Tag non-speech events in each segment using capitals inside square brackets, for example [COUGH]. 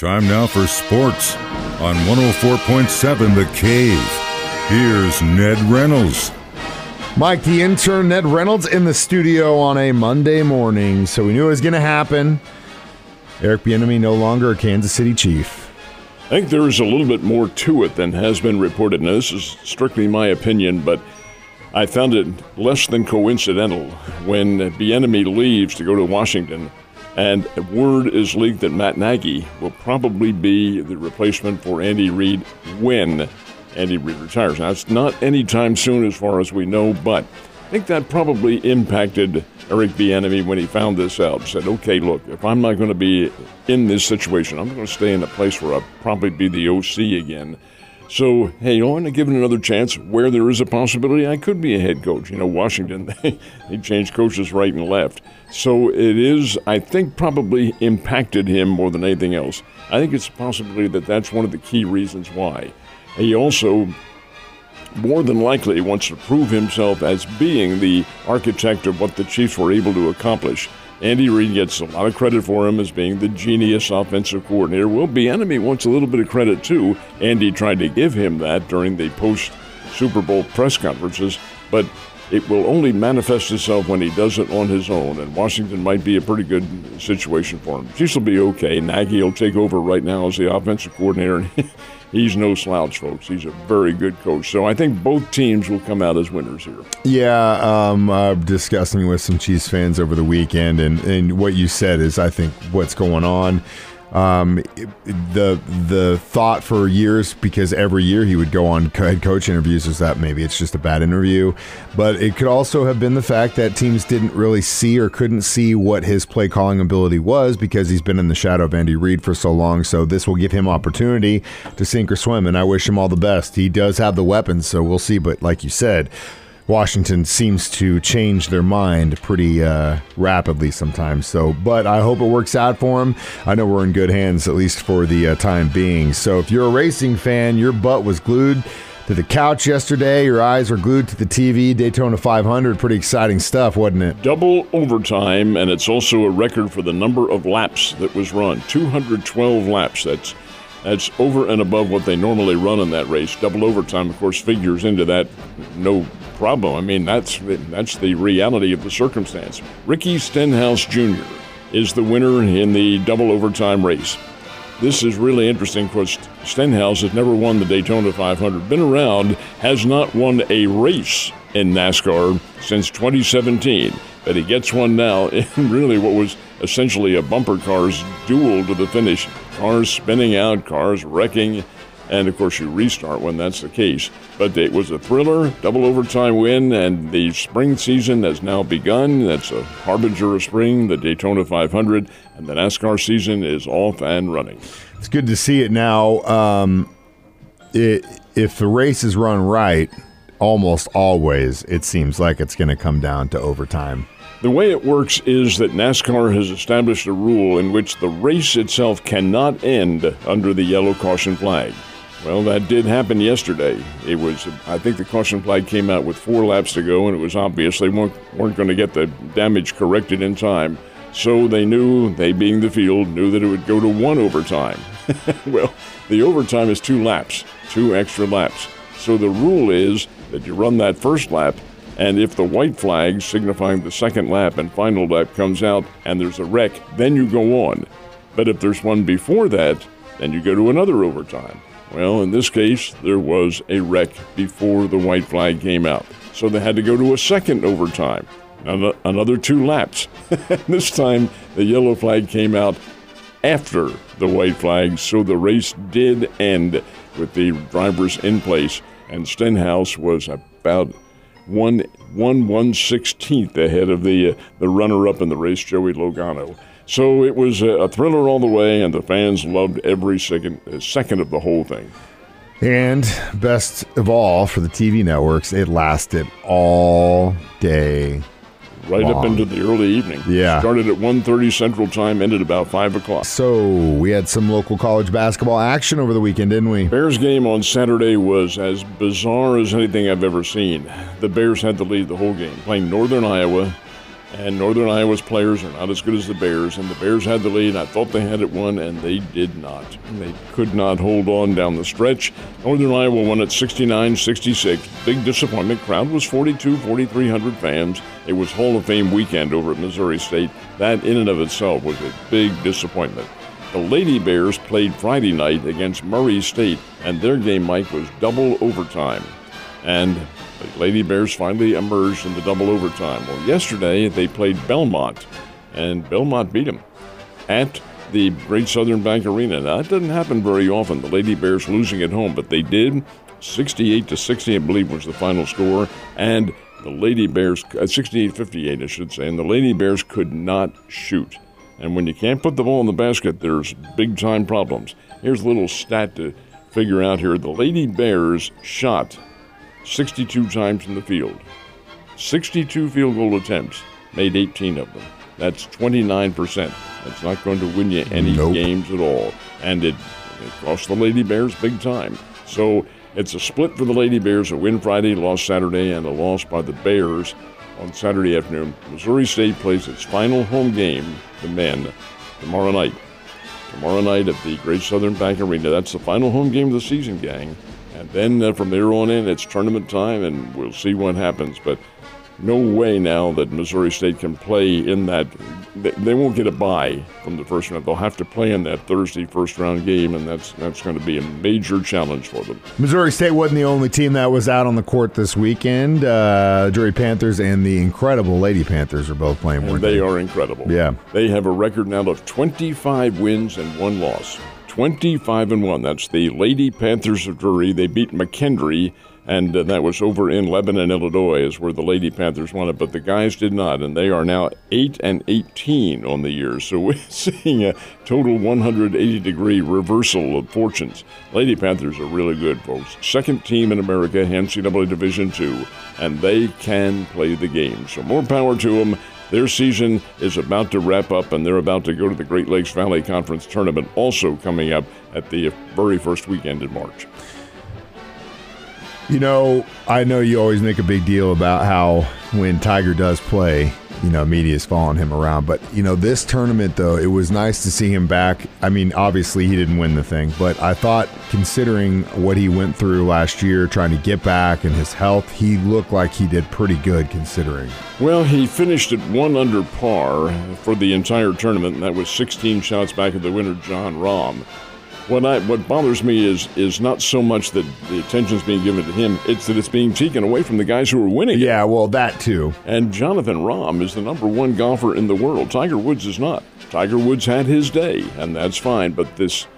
Time now for sports on 104.7 The Cave. Here's Ned Reynolds. Mike, the intern, Ned Reynolds, in the studio on a Monday morning, so we knew it was going to happen. Eric Bieniemy no longer a Kansas City Chief. I think there is a little bit more to it than has been reported. Now, this is strictly my opinion, but I found it less than coincidental when Bieniemy leaves to go to Washington and word is leaked that Matt Nagy will probably be the replacement for Andy Reid when Andy Reid retires. Now, it's not anytime soon as far as we know, but I think that probably impacted Eric Bieniemy when he found this out. Said, okay, look, if I'm not going to be in this situation, I'm going to stay in a place where I'll probably be the OC again. So, hey, I want to give it another chance where there is a possibility I could be a head coach. You know, Washington, [LAUGHS] they changed coaches right and left. So it is, I think, probably impacted him more than anything else. I think it's a possibility that that's one of the key reasons why. He also, more than likely, wants to prove himself as being the architect of what the Chiefs were able to accomplish. Andy Reid gets a lot of credit for him as being the genius offensive coordinator. Will Bieniemy wants a little bit of credit too. Andy tried to give him that during the post Super Bowl press conferences, but it will only manifest itself when he does it on his own. And Washington might be a pretty good situation for him. Chiefs will be okay. Nagy will take over right now as the offensive coordinator. And [LAUGHS] he's no slouch, folks. He's a very good coach. So I think both teams will come out as winners here. Yeah, um, uh, discussing with some Chiefs fans over the weekend, and, and what you said is, I think, what's going on. Um, the the thought for years because every year he would go on head coach interviews is that maybe it's just a bad interview, but it could also have been the fact that teams didn't really see or couldn't see what his play calling ability was because he's been in the shadow of Andy Reid for so long. So this will give him opportunity to sink or swim, and I wish him all the best. He does have the weapons, so we'll see. But like you said. Washington seems to change their mind pretty uh, rapidly sometimes. So, but I hope it works out for him. I know we're in good hands, at least for the uh, time being. So, if you're a racing fan, your butt was glued to the couch yesterday. Your eyes were glued to the TV. Daytona 500, pretty exciting stuff, wasn't it? Double overtime, and it's also a record for the number of laps that was run 212 laps. That's that's over and above what they normally run in that race. Double overtime, of course, figures into that. No problem. I mean, that's that's the reality of the circumstance. Ricky Stenhouse Jr. is the winner in the double overtime race. This is really interesting because Stenhouse has never won the Daytona 500. Been around, has not won a race in NASCAR since 2017. But he gets one now [LAUGHS] in really what was essentially a bumper cars duel to the finish. Cars spinning out, cars wrecking and of course you restart when that's the case. But it was a thriller, double overtime win, and the spring season has now begun. That's a harbinger of spring, the Daytona 500, and the NASCAR season is off and running. It's good to see it now. Um, it, if the race is run right, almost always it seems like it's going to come down to overtime. The way it works is that NASCAR has established a rule in which the race itself cannot end under the yellow caution flag. Well, that did happen yesterday. It was, I think the caution flag came out with four laps to go, and it was obvious they weren't, weren't going to get the damage corrected in time. So they knew, they being the field, knew that it would go to one overtime. [LAUGHS] well, the overtime is two laps, two extra laps. So the rule is that you run that first lap, and if the white flag signifying the second lap and final lap comes out and there's a wreck, then you go on. But if there's one before that, then you go to another overtime. Well, in this case, there was a wreck before the white flag came out. So they had to go to a second overtime, another two laps. [LAUGHS] this time, the yellow flag came out after the white flag, so the race did end with the drivers in place, and Stenhouse was about one one one sixteenth ahead of the uh, the runner up in the race, Joey Logano. So it was a thriller all the way, and the fans loved every second uh, second of the whole thing. And best of all, for the TV networks, it lasted all day right long. up into the early evening. Yeah. Started at 1.30 Central Time, ended about 5 o'clock. So we had some local college basketball action over the weekend, didn't we? Bears game on Saturday was as bizarre as anything I've ever seen. The Bears had the lead the whole game, playing Northern Iowa And Northern Iowa's players are not as good as the Bears, and the Bears had the lead. I thought they had it won, and they did not. They could not hold on down the stretch. Northern Iowa won at 69 66. Big disappointment. Crowd was 42, 4,300 fans. It was Hall of Fame weekend over at Missouri State. That, in and of itself, was a big disappointment. The Lady Bears played Friday night against Murray State, and their game, Mike, was double overtime. And the Lady Bears finally emerged in the double overtime. Well, yesterday they played Belmont, and Belmont beat them at the Great Southern Bank Arena. Now, that doesn't happen very often. The Lady Bears losing at home, but they did. 68 to 60, I believe, was the final score, and the Lady Bears, uh, 68 58, I should say, and the Lady Bears could not shoot. And when you can't put the ball in the basket, there's big time problems. Here's a little stat to figure out here. The Lady Bears shot 62 times in the field. 62 field goal attempts, made 18 of them. That's 29%. That's not going to win you any nope. games at all. And it, it cost the Lady Bears big time. So it's a split for the Lady Bears, a win Friday, loss Saturday, and a loss by the Bears on Saturday afternoon. Missouri State plays its final home game, the men, tomorrow night. Tomorrow night at the Great Southern Bank Arena. That's the final home game of the season, gang. And then uh, from there on in, it's tournament time, and we'll see what happens. But no way now that Missouri State can play in that. They won't get a bye from the first round. They'll have to play in that Thursday first round game, and that's that's going to be a major challenge for them. Missouri State wasn't the only team that was out on the court this weekend. Uh, Drury Panthers and the incredible Lady Panthers are both playing. And they, they are incredible. Yeah, they have a record now of 25 wins and one loss. 25 and 1. That's the Lady Panthers of Drury. They beat McKendree, and uh, that was over in Lebanon, Illinois, is where the Lady Panthers won it. But the guys did not, and they are now 8 and 18 on the year. So [LAUGHS] we're seeing a total 180 degree reversal of fortunes. Lady Panthers are really good, folks. Second team in America, NCAA Division Two, and they can play the game. So more power to them. Their season is about to wrap up, and they're about to go to the Great Lakes Valley Conference tournament, also coming up at the very first weekend in March. You know, I know you always make a big deal about how when Tiger does play, you know, media's following him around. But, you know, this tournament, though, it was nice to see him back. I mean, obviously he didn't win the thing, but I thought considering what he went through last year, trying to get back and his health, he looked like he did pretty good considering. Well, he finished at one under par for the entire tournament, and that was 16 shots back of the winner, Jon Rahm. What I what bothers me is is not so much that the attention is being given to him; it's that it's being taken away from the guys who are winning. Yeah, well, that too. And Jonathan Rahm is the number one golfer in the world. Tiger Woods is not. Tiger Woods had his day, and that's fine. But this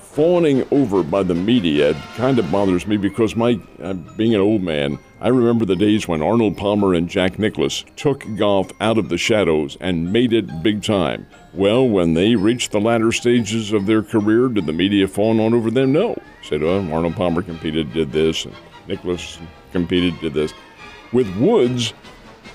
fawning over by the media kind of bothers me because my uh, being an old man, I remember the days when Arnold Palmer and Jack Nicklaus took golf out of the shadows and made it big time. Well, when they reached the latter stages of their career, did the media fawn on over them? No. Said, oh, Arnold Palmer competed, did this, and Nicklaus competed, did this. With Woods,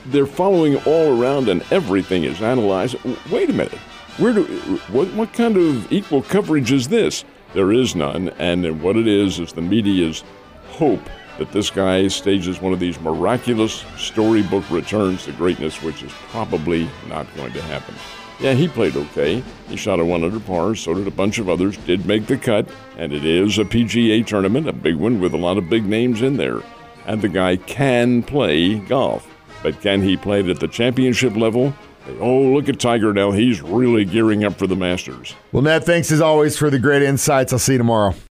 they're following all around and everything is analyzed. Wait a minute. Where do what what kind of equal coverage is this? There is none, and what it is is the media's hope that this guy stages one of these miraculous storybook returns to greatness, which is probably not going to happen. Yeah, he played okay. He shot a one under par, so did a bunch of others, did make the cut, and it is a PGA tournament, a big one with a lot of big names in there. And the guy can play golf. But can he play it at the championship level? Oh, look at Tiger now. He's really gearing up for the Masters. Well, Ned, thanks as always for the great insights. I'll see you tomorrow.